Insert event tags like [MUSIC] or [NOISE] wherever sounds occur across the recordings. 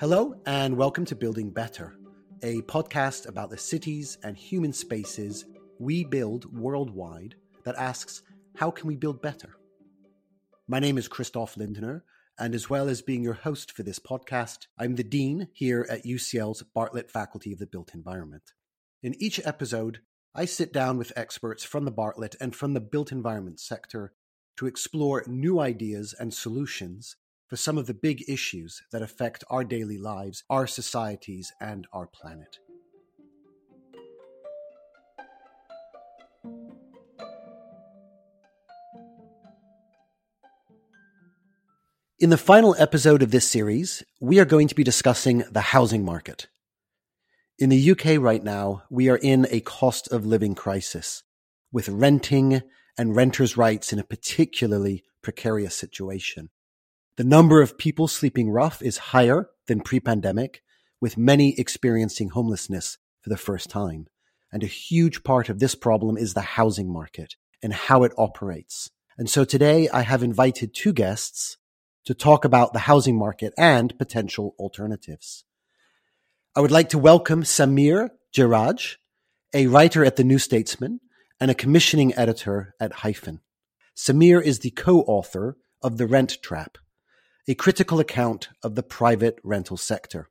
Hello, and welcome to Building Better, a podcast about the cities and human spaces we build worldwide that asks, how can we build better? My name is Christoph Lindner, and as well as being your host for this podcast, I'm the Dean here at UCL's Bartlett Faculty of the Built Environment. In each episode, I sit down with experts from the Bartlett and from the built environment sector to explore new ideas and solutions for some of the big issues that affect our daily lives, our societies, and our planet. In the final episode of this series, we are going to be discussing the housing market. In the UK right now, we are in a cost of living crisis with renting and renters' rights in a particularly precarious situation. The number of people sleeping rough is higher than pre-pandemic, with many experiencing homelessness for the first time. And a huge part of this problem is the housing market and how it operates. And so today I have invited two guests to talk about the housing market and potential alternatives. I would like to welcome Samir Jeraj, a writer at the New Statesman and a commissioning editor at Hyphen. Samir is the co-author of The Rent Trap, a critical account of the private rental sector.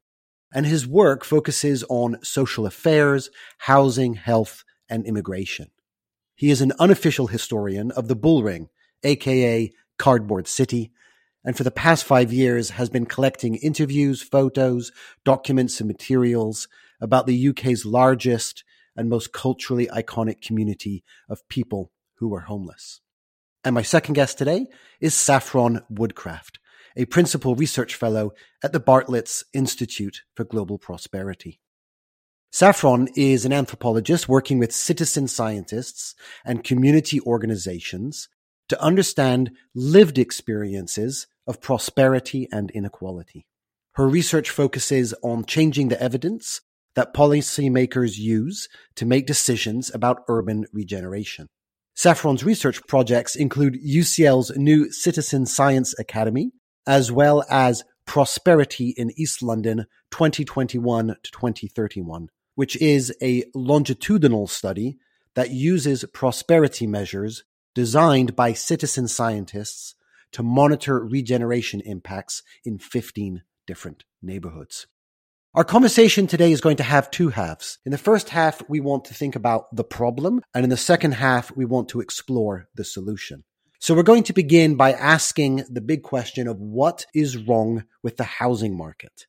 And his work focuses on social affairs, housing, health, and immigration. He is an unofficial historian of the Bullring, aka Cardboard City, and for the past five years has been collecting interviews, photos, documents, and materials about the UK's largest and most culturally iconic community of people who were homeless. And my second guest today is Saffron Woodcraft, a principal research fellow at the Bartlett's Institute for Global Prosperity. Saffron is an anthropologist working with citizen scientists and community organizations to understand lived experiences of prosperity and inequality. Her research focuses on changing the evidence that policymakers use to make decisions about urban regeneration. Saffron's research projects include UCL's new Citizen Science Academy, as well as Prosperity in East London 2021 to 2031, which is a longitudinal study that uses prosperity measures designed by citizen scientists to monitor regeneration impacts in 15 different neighborhoods. Our conversation today is going to have two halves. In the first half, we want to think about the problem, and in the second half, we want to explore the solution. So we're going to begin by asking the big question of what is wrong with the housing market?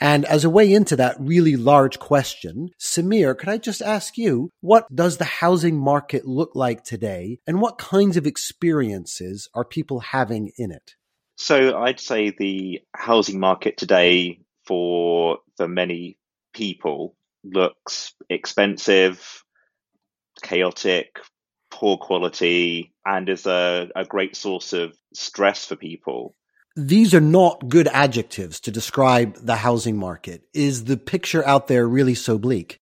And as a way into that really large question, Samir, could I just ask you, what does the housing market look like today and what kinds of experiences are people having in it? So I'd say the housing market today for for many people looks expensive, chaotic, poor quality and is a, a great source of stress for people. These are not good adjectives to describe the housing market. Is the picture out there really so bleak?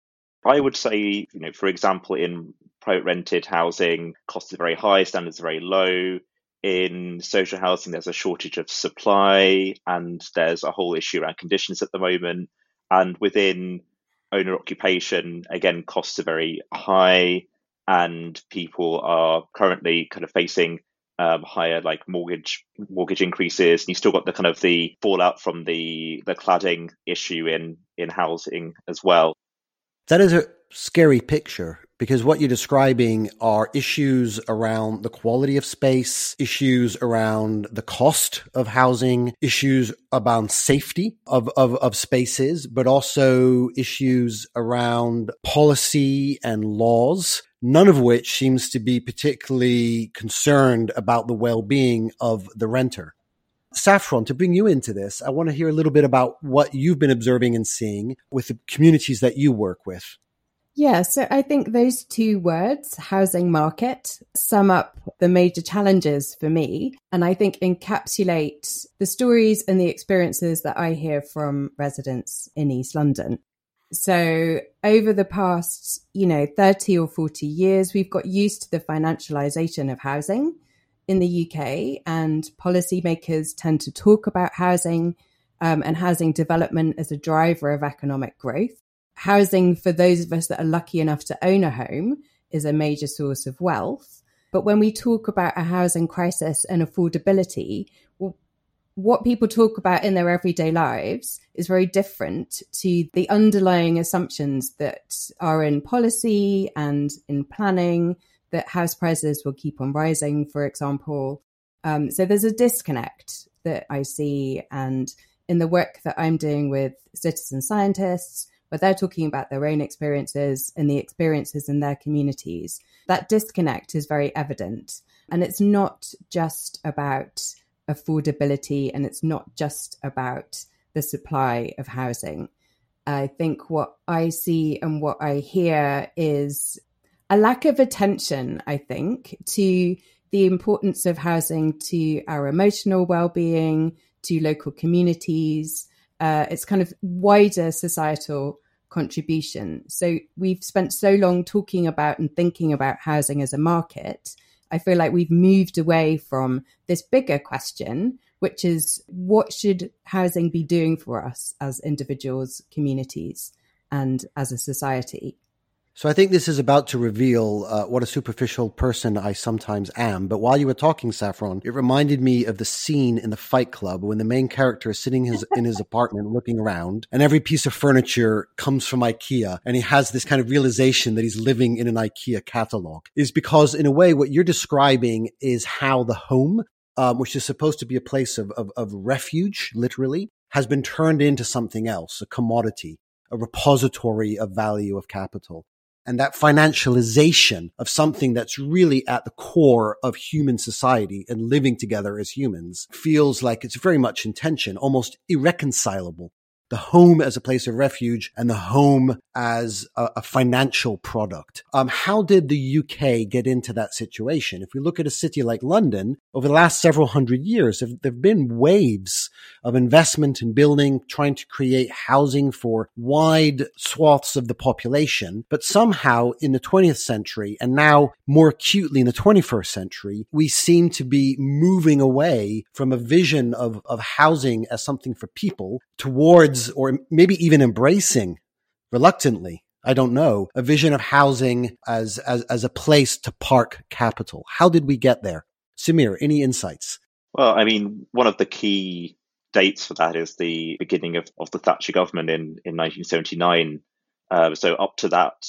I would say, you know, for example, in private rented housing, costs are very high, standards are very low. In social housing, there's a shortage of supply, and there's a whole issue around conditions at the moment. And within owner occupation, again, costs are very high and people are currently kind of facing um, higher like mortgage mortgage increases. And you still got the kind of the fallout from the the cladding issue in in housing as well. That is a scary picture because what you're describing are issues around the quality of space, issues around the cost of housing, issues about safety of, of, of spaces, but also issues around policy and laws none of which seems to be particularly concerned about the well-being of the renter. Saffron, to bring you into this, I want to hear a little bit about what you've been observing and seeing with the communities that you work with. Yeah, so I think those two words, housing market, sum up the major challenges for me. And I think encapsulate the stories and the experiences that I hear from residents in East London. So over the past, you know, 30 or 40 years, we've got used to the financialization of housing in the UK and policymakers tend to talk about housing um, and housing development as a driver of economic growth. Housing for those of us that are lucky enough to own a home is a major source of wealth. But when we talk about a housing crisis and affordability, what people talk about in their everyday lives is very different to the underlying assumptions that are in policy and in planning that house prices will keep on rising, for example. Um, so there's a disconnect that I see. And in the work that I'm doing with citizen scientists, where they're talking about their own experiences and the experiences in their communities, that disconnect is very evident. And it's not just about affordability and it's not just about the supply of housing. I think what I see and what I hear is a lack of attention, I think, to the importance of housing to our emotional well-being, to local communities. Uh, it's kind of wider societal contribution. So we've spent so long talking about and thinking about housing as a market. I feel like we've moved away from this bigger question, which is what should housing be doing for us as individuals, communities, and as a society? So I think this is about to reveal uh, what a superficial person I sometimes am. But while you were talking, Saffron, it reminded me of the scene in the Fight Club when the main character is sitting his, in his apartment looking around, and every piece of furniture comes from IKEA, and he has this kind of realization that he's living in an IKEA catalog. Is because in a way, what you're describing is how the home, um, which is supposed to be a place of, of, of refuge, literally, has been turned into something else, a commodity, a repository of value of capital and that financialization of something that's really at the core of human society and living together as humans feels like it's very much in tension, almost irreconcilable the home as a place of refuge and the home as a, a financial product. Um, how did the UK get into that situation? If we look at a city like London, over the last several hundred years, there have been waves of investment in building, trying to create housing for wide swaths of the population. But somehow in the 20th century and now more acutely in the 21st century, we seem to be moving away from a vision of, of housing as something for people towards or maybe even embracing reluctantly I don't know, a vision of housing as, as, as a place to park capital. How did we get there? Samir, any insights? Well, I mean, one of the key dates for that is the beginning of, of the Thatcher government in, in 1979. Uh, so up to that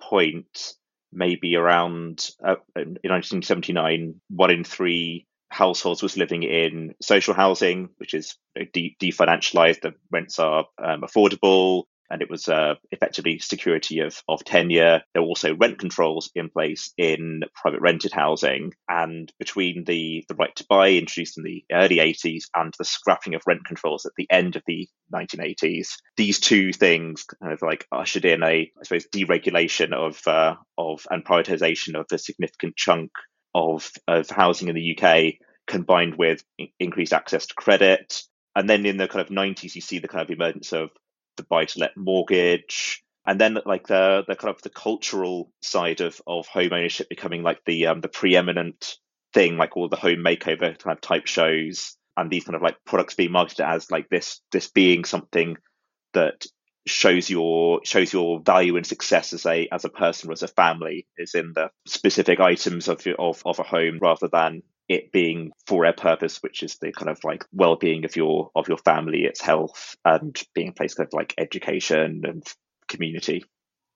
point, maybe around uh, in 1979, one in three households was living in social housing, which is de- definancialized. The rents are um, affordable, and it was uh, effectively security of, of tenure. There were also rent controls in place in private rented housing. And between the, the right to buy introduced in the early 80s and the scrapping of rent controls at the end of the 1980s, these two things kind of like ushered in a, I suppose, deregulation of, uh, of and privatization of a significant chunk of, of housing in the UK combined with increased access to credit. And then in the kind of 90s, you see the kind of emergence of the buy to let mortgage. And then like the, the kind of the cultural side of, of home ownership becoming like the um, the preeminent thing, like all the home makeover kind of type shows and these kind of like products being marketed as like this this being something that shows your shows your value and success as a as a person or as a family is in the specific items of of of a home rather than it being for a purpose which is the kind of like well-being of your of your family its health and being a place kind of like education and community.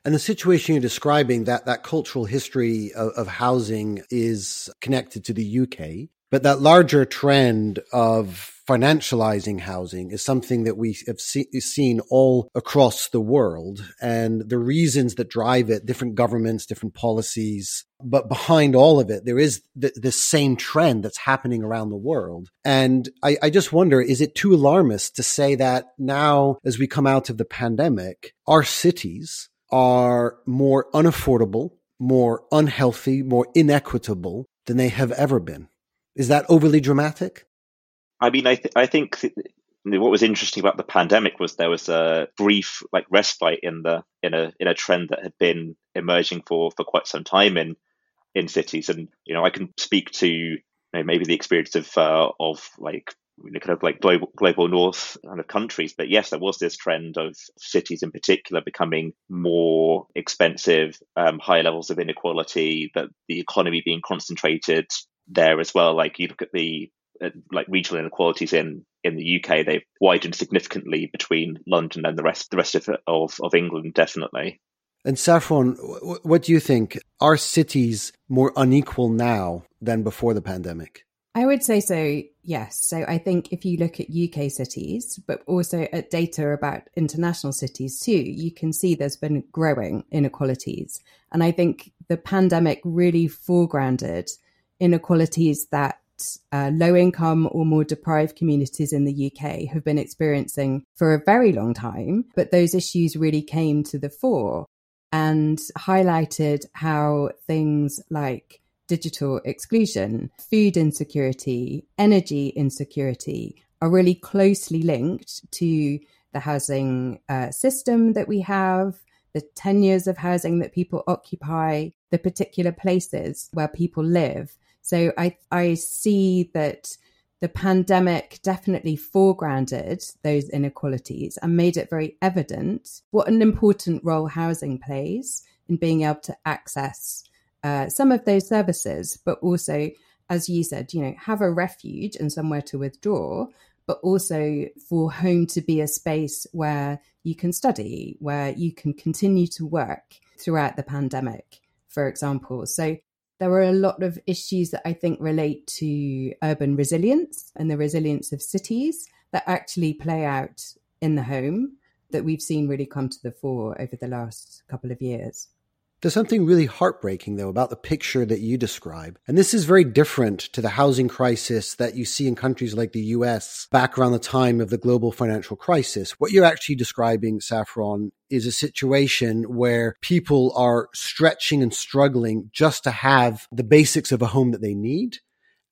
And the situation you're describing that that cultural history of, of housing is connected to the UK but that larger trend of financializing housing is something that we have see, seen all across the world. And the reasons that drive it, different governments, different policies, but behind all of it, there is the, the same trend that's happening around the world. And I, I just wonder, is it too alarmist to say that now, as we come out of the pandemic, our cities are more unaffordable, more unhealthy, more inequitable than they have ever been? Is that overly dramatic? I mean, I, th- I think th- what was interesting about the pandemic was there was a brief like respite in the in a in a trend that had been emerging for for quite some time in in cities, and you know I can speak to you know, maybe the experience of uh, of like kind of like global, global north kind of countries. But yes, there was this trend of cities in particular becoming more expensive, um, higher levels of inequality, that the economy being concentrated there as well. Like you look at the uh, like regional inequalities in in the UK, they've widened significantly between London and the rest the rest of of, of England, definitely. And Saffron, what do you think? Are cities more unequal now than before the pandemic? I would say so, yes. So I think if you look at UK cities, but also at data about international cities too, you can see there's been growing inequalities. And I think the pandemic really foregrounded inequalities that uh, low income or more deprived communities in the UK have been experiencing for a very long time. But those issues really came to the fore and highlighted how things like digital exclusion, food insecurity, energy insecurity are really closely linked to the housing uh, system that we have, the tenures of housing that people occupy, the particular places where people live. So I, I see that the pandemic definitely foregrounded those inequalities and made it very evident what an important role housing plays in being able to access uh, some of those services, but also, as you said, you know, have a refuge and somewhere to withdraw, but also for home to be a space where you can study, where you can continue to work throughout the pandemic, for example. So there are a lot of issues that I think relate to urban resilience and the resilience of cities that actually play out in the home that we've seen really come to the fore over the last couple of years. There's something really heartbreaking, though, about the picture that you describe. And this is very different to the housing crisis that you see in countries like the US back around the time of the global financial crisis. What you're actually describing, Saffron, is a situation where people are stretching and struggling just to have the basics of a home that they need.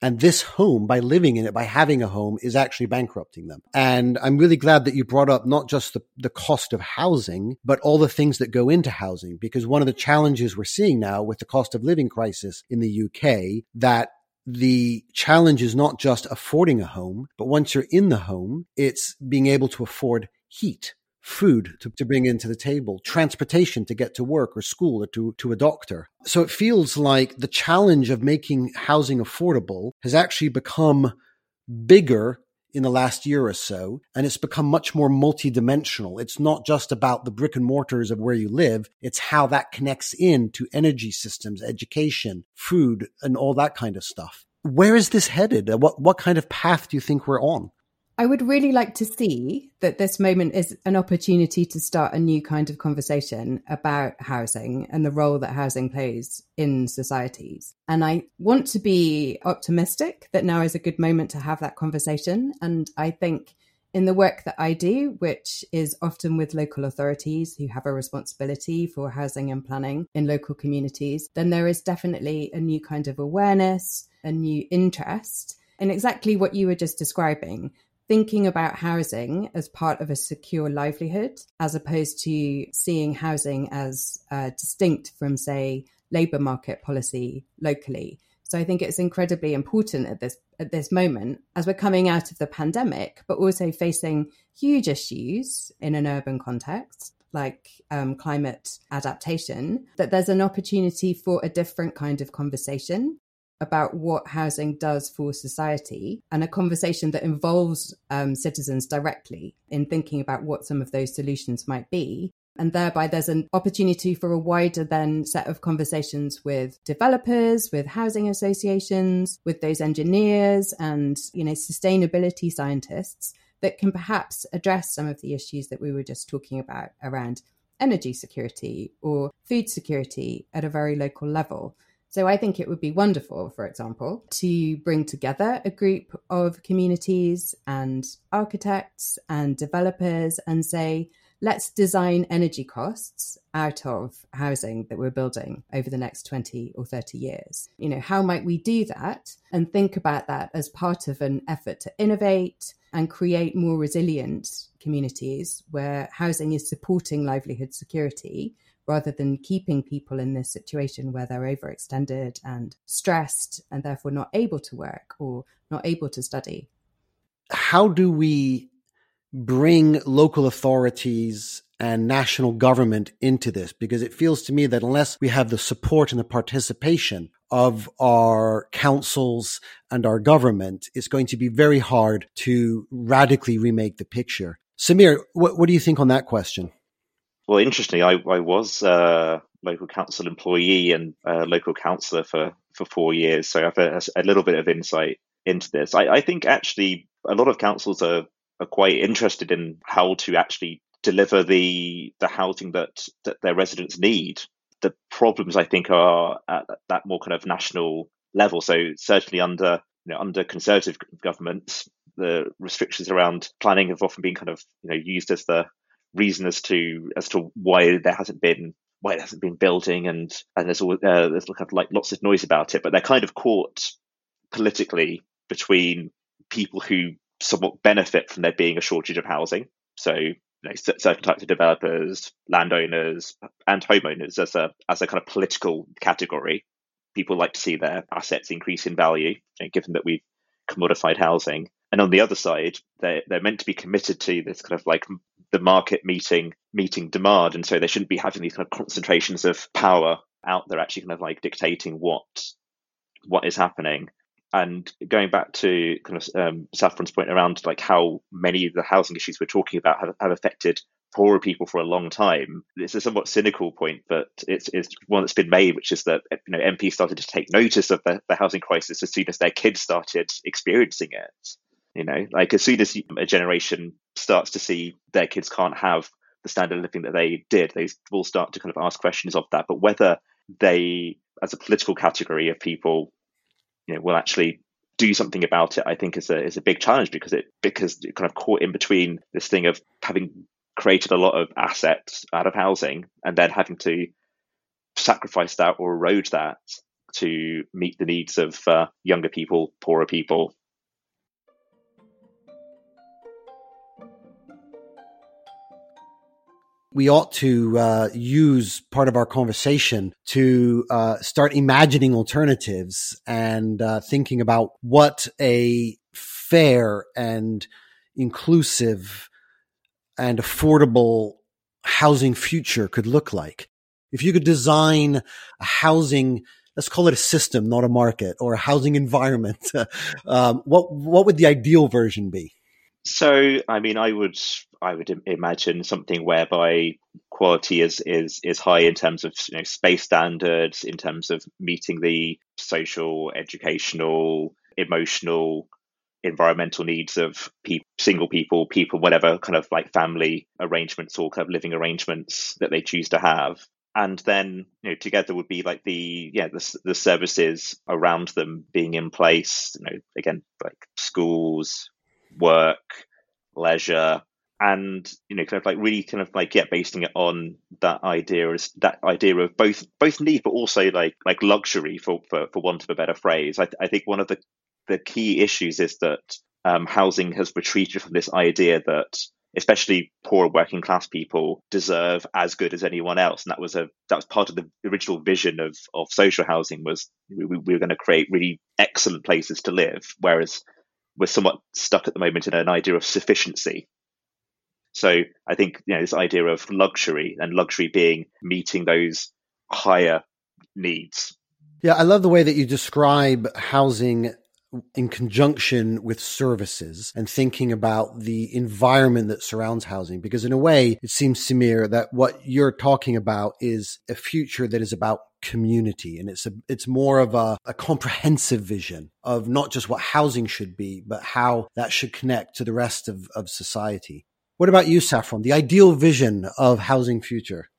And this home, by living in it, by having a home, is actually bankrupting them. And I'm really glad that you brought up not just the, the cost of housing, but all the things that go into housing. Because one of the challenges we're seeing now with the cost of living crisis in the UK, that the challenge is not just affording a home, but once you're in the home, it's being able to afford heat food to, to bring into the table, transportation to get to work or school or to, to a doctor. So it feels like the challenge of making housing affordable has actually become bigger in the last year or so, and it's become much more multidimensional. It's not just about the brick and mortars of where you live, it's how that connects in to energy systems, education, food, and all that kind of stuff. Where is this headed? What, what kind of path do you think we're on? I would really like to see that this moment is an opportunity to start a new kind of conversation about housing and the role that housing plays in societies. And I want to be optimistic that now is a good moment to have that conversation. And I think in the work that I do, which is often with local authorities who have a responsibility for housing and planning in local communities, then there is definitely a new kind of awareness, a new interest in exactly what you were just describing thinking about housing as part of a secure livelihood, as opposed to seeing housing as uh, distinct from, say, labour market policy locally. So I think it's incredibly important at this at this moment as we're coming out of the pandemic, but also facing huge issues in an urban context like um, climate adaptation, that there's an opportunity for a different kind of conversation about what housing does for society and a conversation that involves um, citizens directly in thinking about what some of those solutions might be. And thereby, there's an opportunity for a wider then set of conversations with developers, with housing associations, with those engineers and, you know, sustainability scientists that can perhaps address some of the issues that we were just talking about around energy security or food security at a very local level. So I think it would be wonderful, for example, to bring together a group of communities and architects and developers and say, let's design energy costs out of housing that we're building over the next 20 or 30 years. You know, how might we do that and think about that as part of an effort to innovate and create more resilient communities where housing is supporting livelihood security rather than keeping people in this situation where they're overextended and stressed and therefore not able to work or not able to study. how do we bring local authorities and national government into this? Because it feels to me that unless we have the support and the participation of our councils and our government, it's going to be very hard to radically remake the picture. Samir, what, what do you think on that question? Well, interestingly, I, I was a local council employee and a local councillor for, for four years, so I have a, a little bit of insight into this. I, I think actually a lot of councils are, are quite interested in how to actually deliver the the housing that that their residents need. The problems I think are at that more kind of national level. So certainly under you know, under conservative governments, the restrictions around planning have often been kind of you know used as the reason as to as to why there hasn't been why it hasn't been building and and there's all uh, there's like lots of noise about it, but they're kind of caught politically between people who somewhat benefit from there being a shortage of housing. So you know, certain types of developers, landowners, and homeowners as a as a kind of political category. People like to see their assets increase in value, you know, given that we've commodified housing. And on the other side, they're, they're meant to be committed to this kind of like the market meeting meeting demand, and so they shouldn't be having these kind of concentrations of power out there, actually kind of like dictating what what is happening. And going back to kind of um, Saffron's point around like how many of the housing issues we're talking about have, have affected poorer people for a long time. It's a somewhat cynical point, but it's, it's one that's been made, which is that you know MPs started to take notice of the, the housing crisis as soon as their kids started experiencing it. You know, like as soon as a generation starts to see their kids can't have the standard of living that they did, they will start to kind of ask questions of that. But whether they, as a political category of people, you know, will actually do something about it, I think is a is a big challenge because it because it kind of caught in between this thing of having created a lot of assets out of housing and then having to sacrifice that or erode that to meet the needs of uh, younger people, poorer people, we ought to uh, use part of our conversation to uh, start imagining alternatives and uh, thinking about what a fair and inclusive and affordable housing future could look like. If you could design a housing, let's call it a system, not a market, or a housing environment, [LAUGHS] um, what what would the ideal version be? So, I mean, I would I would imagine something whereby quality is is is high in terms of you know space standards, in terms of meeting the social, educational, emotional, environmental needs of people, single people, people, whatever kind of like family arrangements or kind of living arrangements that they choose to have. And then, you know, together would be like the yeah the the services around them being in place. You know, again, like schools, work, leisure, and you know, kind of like really kind of like yeah, basing it on that idea is that idea of both both need, but also like like luxury for for, for want of a better phrase. I, I think one of the the key issues is that um, housing has retreated from this idea that especially poor working class people deserve as good as anyone else and that was a that was part of the original vision of of social housing was we, we were going to create really excellent places to live whereas we're somewhat stuck at the moment in an idea of sufficiency. So I think you know this idea of luxury and luxury being meeting those higher needs. Yeah, I love the way that you describe housing in conjunction with services and thinking about the environment that surrounds housing. Because in a way, it seems, Samir, that what you're talking about is a future that is about community. And it's a, it's more of a, a comprehensive vision of not just what housing should be, but how that should connect to the rest of, of society. What about you, Saffron? The ideal vision of housing future?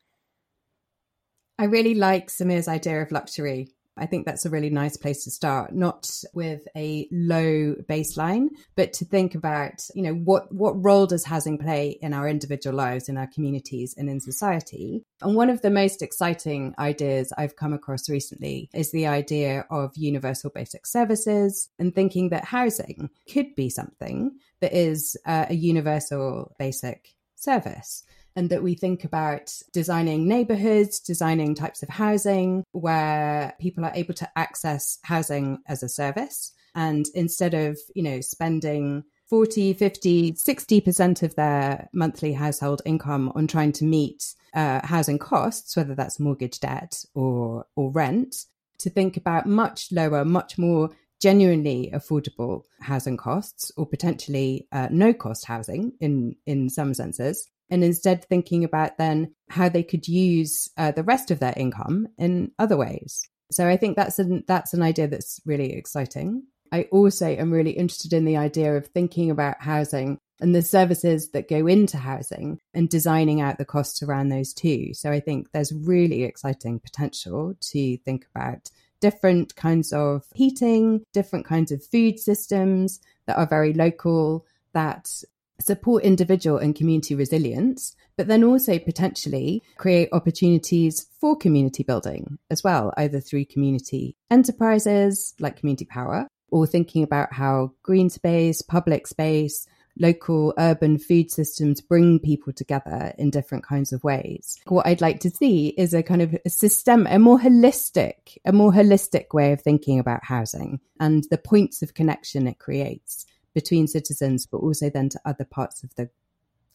I really like Samir's idea of luxury. I think that's a really nice place to start, not with a low baseline, but to think about, you know, what, what role does housing play in our individual lives, in our communities, and in society? And one of the most exciting ideas I've come across recently is the idea of universal basic services and thinking that housing could be something that is uh, a universal basic service and that we think about designing neighborhoods, designing types of housing where people are able to access housing as a service. And instead of, you know, spending 40, 50, 60% of their monthly household income on trying to meet uh, housing costs, whether that's mortgage debt or, or rent, to think about much lower, much more genuinely affordable housing costs or potentially uh, no cost housing in, in some senses. And instead thinking about then how they could use uh, the rest of their income in other ways. So I think that's an, that's an idea that's really exciting. I also am really interested in the idea of thinking about housing and the services that go into housing and designing out the costs around those too. So I think there's really exciting potential to think about different kinds of heating, different kinds of food systems that are very local, that support individual and community resilience, but then also potentially create opportunities for community building as well, either through community enterprises like Community Power or thinking about how green space, public space, local urban food systems bring people together in different kinds of ways. What I'd like to see is a kind of a system, a more holistic, a more holistic way of thinking about housing and the points of connection it creates between citizens, but also then to other parts of the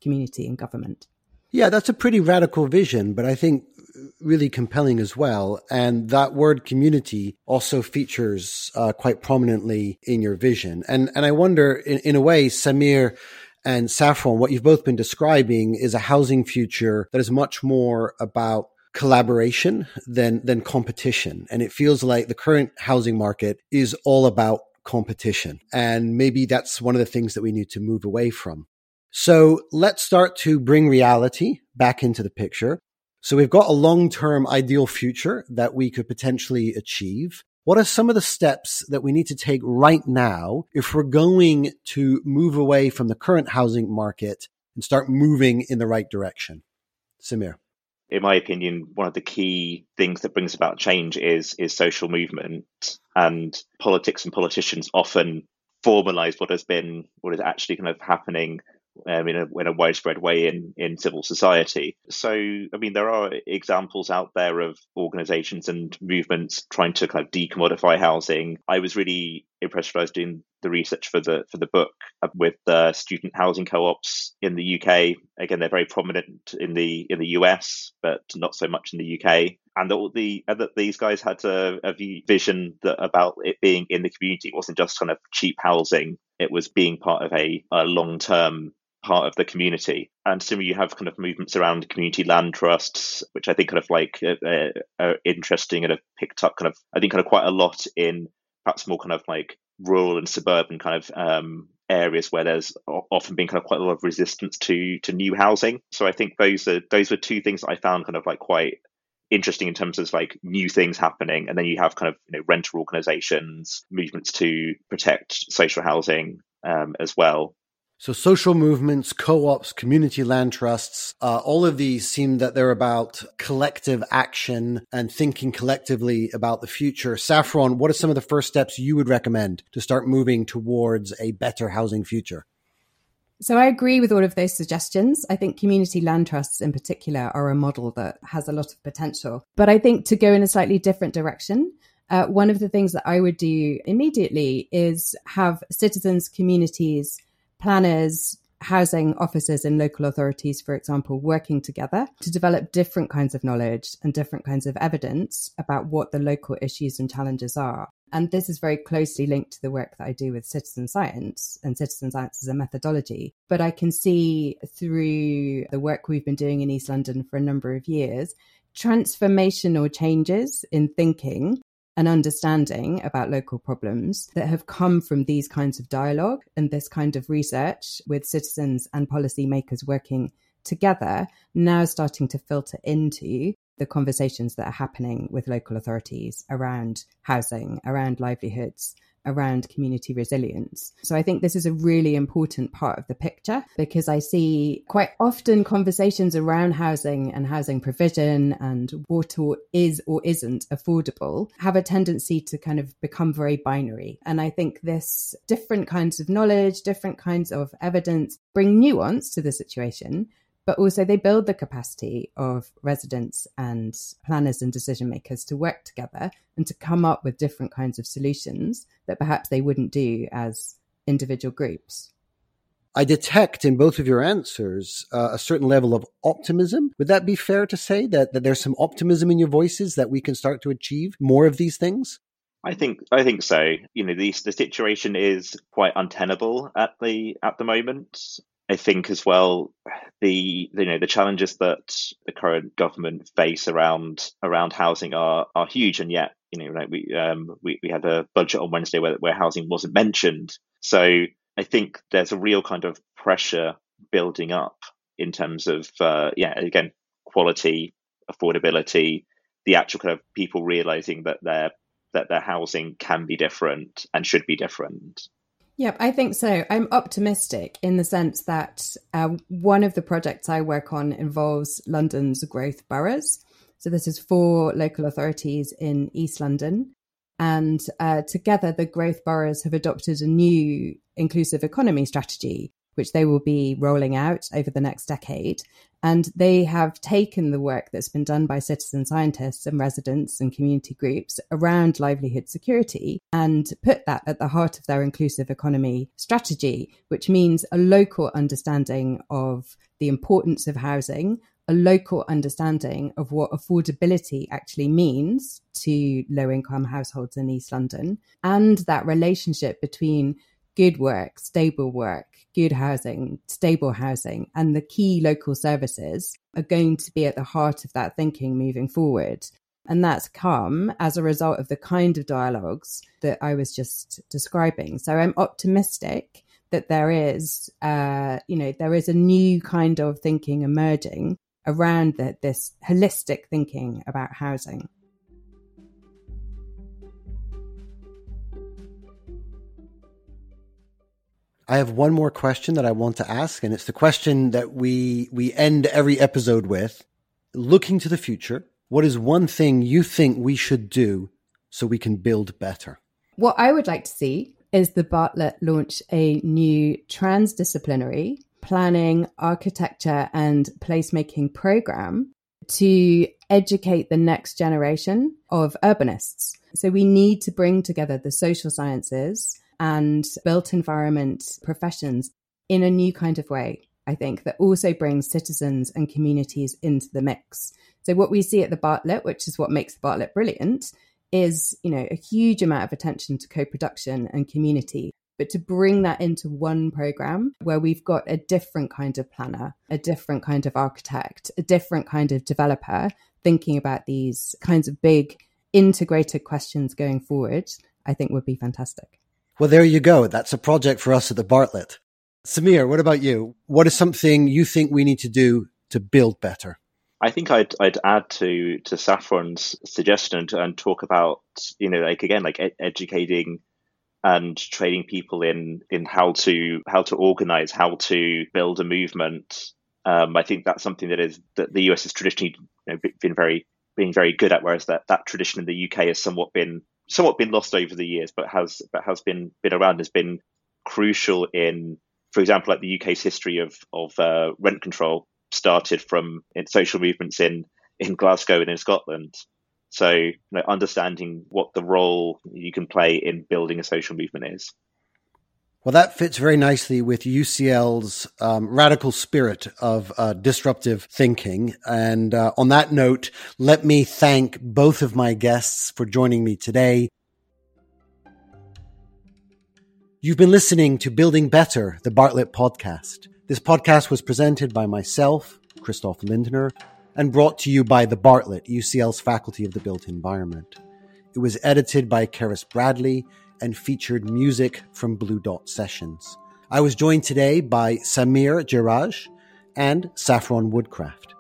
community and government. Yeah, that's a pretty radical vision, but I think really compelling as well. And that word community also features uh, quite prominently in your vision. And, and I wonder, in, in a way, Samir and Saffron, what you've both been describing is a housing future that is much more about collaboration than, than competition. And it feels like the current housing market is all about competition. And maybe that's one of the things that we need to move away from. So let's start to bring reality back into the picture. So we've got a long term ideal future that we could potentially achieve. What are some of the steps that we need to take right now if we're going to move away from the current housing market and start moving in the right direction? Samir. In my opinion, one of the key things that brings about change is is social movement and politics and politicians often formalize what has been what is actually kind of happening um, in, a, in a widespread way in, in civil society. So, I mean, there are examples out there of organizations and movements trying to kind of decommodify housing. I was really impressed when I was doing the research for the for the book with the student housing co-ops in the UK. Again, they're very prominent in the in the US, but not so much in the UK. And that the that these guys had a, a vision that about it being in the community it wasn't just kind of cheap housing. It was being part of a, a long term part of the community. And similarly, you have kind of movements around community land trusts, which I think kind of like uh, uh, are interesting and have picked up kind of, I think, kind of quite a lot in perhaps more kind of like rural and suburban kind of um, areas where there's often been kind of quite a lot of resistance to to new housing. So I think those are those were two things I found kind of like quite interesting in terms of like new things happening and then you have kind of you know rental organizations movements to protect social housing um, as well so social movements, co-ops, community land trusts, uh, all of these seem that they're about collective action and thinking collectively about the future. Saffron, what are some of the first steps you would recommend to start moving towards a better housing future? So I agree with all of those suggestions. I think community land trusts in particular are a model that has a lot of potential. But I think to go in a slightly different direction, uh, one of the things that I would do immediately is have citizens, communities, planners, housing officers and local authorities, for example, working together to develop different kinds of knowledge and different kinds of evidence about what the local issues and challenges are. And this is very closely linked to the work that I do with citizen science and citizen science as a methodology. But I can see through the work we've been doing in East London for a number of years, transformational changes in thinking and understanding about local problems that have come from these kinds of dialogue and this kind of research with citizens and policymakers working together now starting to filter into the conversations that are happening with local authorities around housing, around livelihoods, around community resilience. So I think this is a really important part of the picture because I see quite often conversations around housing and housing provision and what is or isn't affordable have a tendency to kind of become very binary. And I think this different kinds of knowledge, different kinds of evidence bring nuance to the situation but also they build the capacity of residents and planners and decision makers to work together and to come up with different kinds of solutions that perhaps they wouldn't do as individual groups. I detect in both of your answers uh, a certain level of optimism. Would that be fair to say that, that there's some optimism in your voices that we can start to achieve more of these things? I think I think so. You know, the the situation is quite untenable at the at the moment. I think as well the you know the challenges that the current government face around around housing are are huge, and yet you know like we um we, we had a budget on Wednesday where where housing wasn't mentioned. So I think there's a real kind of pressure building up in terms of uh, yeah again quality, affordability, the actual kind of people realizing that their that their housing can be different and should be different. Yep, I think so. I'm optimistic in the sense that uh, one of the projects I work on involves London's growth boroughs. So this is four local authorities in East London. And uh, together, the growth boroughs have adopted a new inclusive economy strategy, which they will be rolling out over the next decade. And they have taken the work that's been done by citizen scientists and residents and community groups around livelihood security and put that at the heart of their inclusive economy strategy, which means a local understanding of the importance of housing, a local understanding of what affordability actually means to low income households in East London, and that relationship between good work, stable work, good housing, stable housing, and the key local services are going to be at the heart of that thinking moving forward. And that's come as a result of the kind of dialogues that I was just describing. So I'm optimistic that there is, uh, you know, there is a new kind of thinking emerging around the, this holistic thinking about housing. I have one more question that I want to ask, and it's the question that we we end every episode with. Looking to the future, what is one thing you think we should do so we can build better? What I would like to see is the Bartlett launch a new transdisciplinary planning, architecture, and placemaking program to educate the next generation of urbanists. So we need to bring together the social sciences and built environment professions in a new kind of way. I think that also brings citizens and communities into the mix. So what we see at the Bartlett, which is what makes the Bartlett brilliant, is you know a huge amount of attention to co-production and community but to bring that into one program where we've got a different kind of planner, a different kind of architect, a different kind of developer thinking about these kinds of big integrated questions going forward, I think would be fantastic. Well, there you go. That's a project for us at the Bartlett. Samir, what about you? What is something you think we need to do to build better? I think I'd I'd add to to Saffron's suggestion and talk about you know like again like ed- educating and training people in in how to how to organize, how to build a movement. Um, I think that's something that is that the US has traditionally you know, been very being very good at, whereas that that tradition in the UK has somewhat been somewhat been lost over the years, but has but has been been around has been crucial in, for example, like the UK's history of of uh, rent control started from social movements in in Glasgow and in Scotland. So, you know, understanding what the role you can play in building a social movement is. Well, that fits very nicely with UCL's um, radical spirit of uh, disruptive thinking. And uh, on that note, let me thank both of my guests for joining me today. You've been listening to Building Better, the Bartlett podcast. This podcast was presented by myself, Christoph Lindner, and brought to you by the Bartlett, UCL's Faculty of the Built Environment. It was edited by Karis Bradley and featured music from Blue Dot Sessions. I was joined today by Samir Jeraj and Saffron Woodcraft.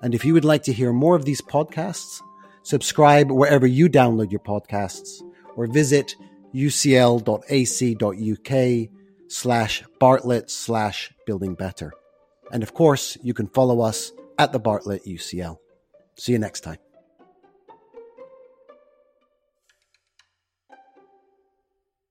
And if you would like to hear more of these podcasts, subscribe wherever you download your podcasts or visit ucl.ac.uk slash Bartlett slash building better. And of course, you can follow us at the Bartlett UCL. See you next time.